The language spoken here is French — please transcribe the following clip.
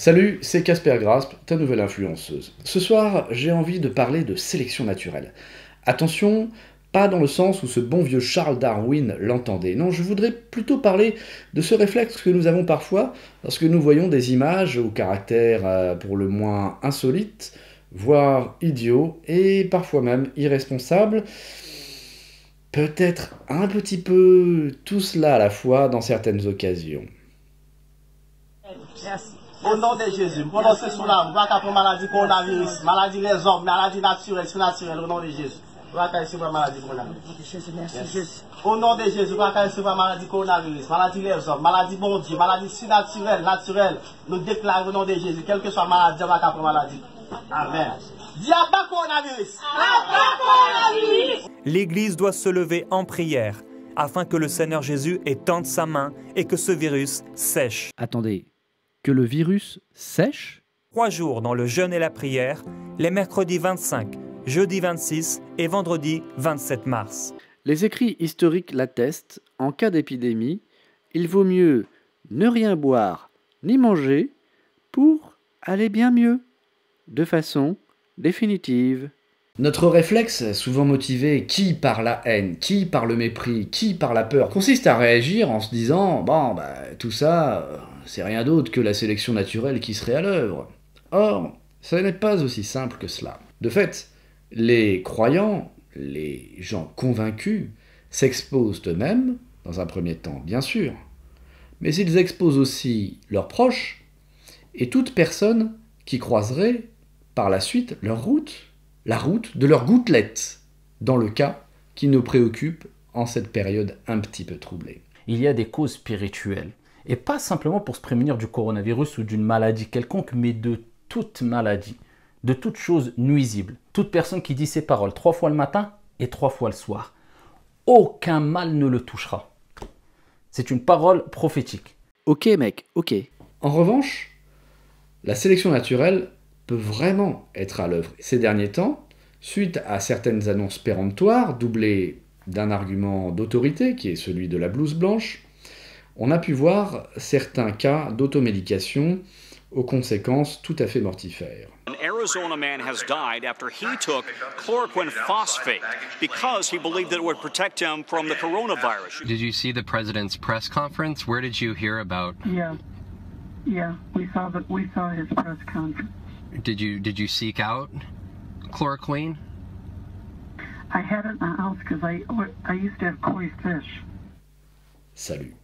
Salut, c'est Casper Grasp, ta nouvelle influenceuse. Ce soir, j'ai envie de parler de sélection naturelle. Attention, pas dans le sens où ce bon vieux Charles Darwin l'entendait. Non, je voudrais plutôt parler de ce réflexe que nous avons parfois lorsque nous voyons des images au caractère euh, pour le moins insolite, voire idiot, et parfois même irresponsable. Peut-être un petit peu tout cela à la fois dans certaines occasions. Au nom de Jésus, prononcez sur la voix contre maladie coronavirus, maladie les hommes, maladie naturelle, surnaturelle, au nom de Jésus. maladie coronavirus. Au nom de Jésus, maladie coronavirus, maladie les hommes, maladie bon Dieu, maladie surnaturelle, naturelle. Nous déclarons au nom de Jésus, quelle que soit maladie, va contre maladie. Amen. L'Église doit se lever en prière afin que le Seigneur Jésus étende sa main et que ce virus sèche. Attendez, que le virus sèche? Trois jours dans le jeûne et la prière, les mercredis 25, jeudi 26 et vendredi 27 mars. Les écrits historiques l'attestent, en cas d'épidémie, il vaut mieux ne rien boire ni manger pour aller bien mieux, de façon définitive. Notre réflexe, souvent motivé qui par la haine, qui par le mépris, qui par la peur, consiste à réagir en se disant Bon, bah, tout ça, c'est rien d'autre que la sélection naturelle qui serait à l'œuvre. Or, ça n'est pas aussi simple que cela. De fait, les croyants, les gens convaincus, s'exposent eux-mêmes, dans un premier temps, bien sûr, mais ils exposent aussi leurs proches et toute personne qui croiserait par la suite leur route la route de leur gouttelette, dans le cas qui nous préoccupe en cette période un petit peu troublée. Il y a des causes spirituelles, et pas simplement pour se prémunir du coronavirus ou d'une maladie quelconque, mais de toute maladie, de toute chose nuisible. Toute personne qui dit ces paroles trois fois le matin et trois fois le soir, aucun mal ne le touchera. C'est une parole prophétique. Ok mec, ok. En revanche, la sélection naturelle vraiment être à l'œuvre. Ces derniers temps, suite à certaines annonces péremptoires, doublées d'un argument d'autorité, qui est celui de la blouse blanche, on a pu voir certains cas d'automédication aux conséquences tout à fait mortifères. An Arizona man has died after he took chloroquine phosphate because he believed that it would protect him from the coronavirus. Did you see the president's press conference? Where did you hear about? Yeah, yeah, we saw that. We saw his press conference. Did you did you seek out chloroquine? I had it in the house because I I used to have koi fish. Salut.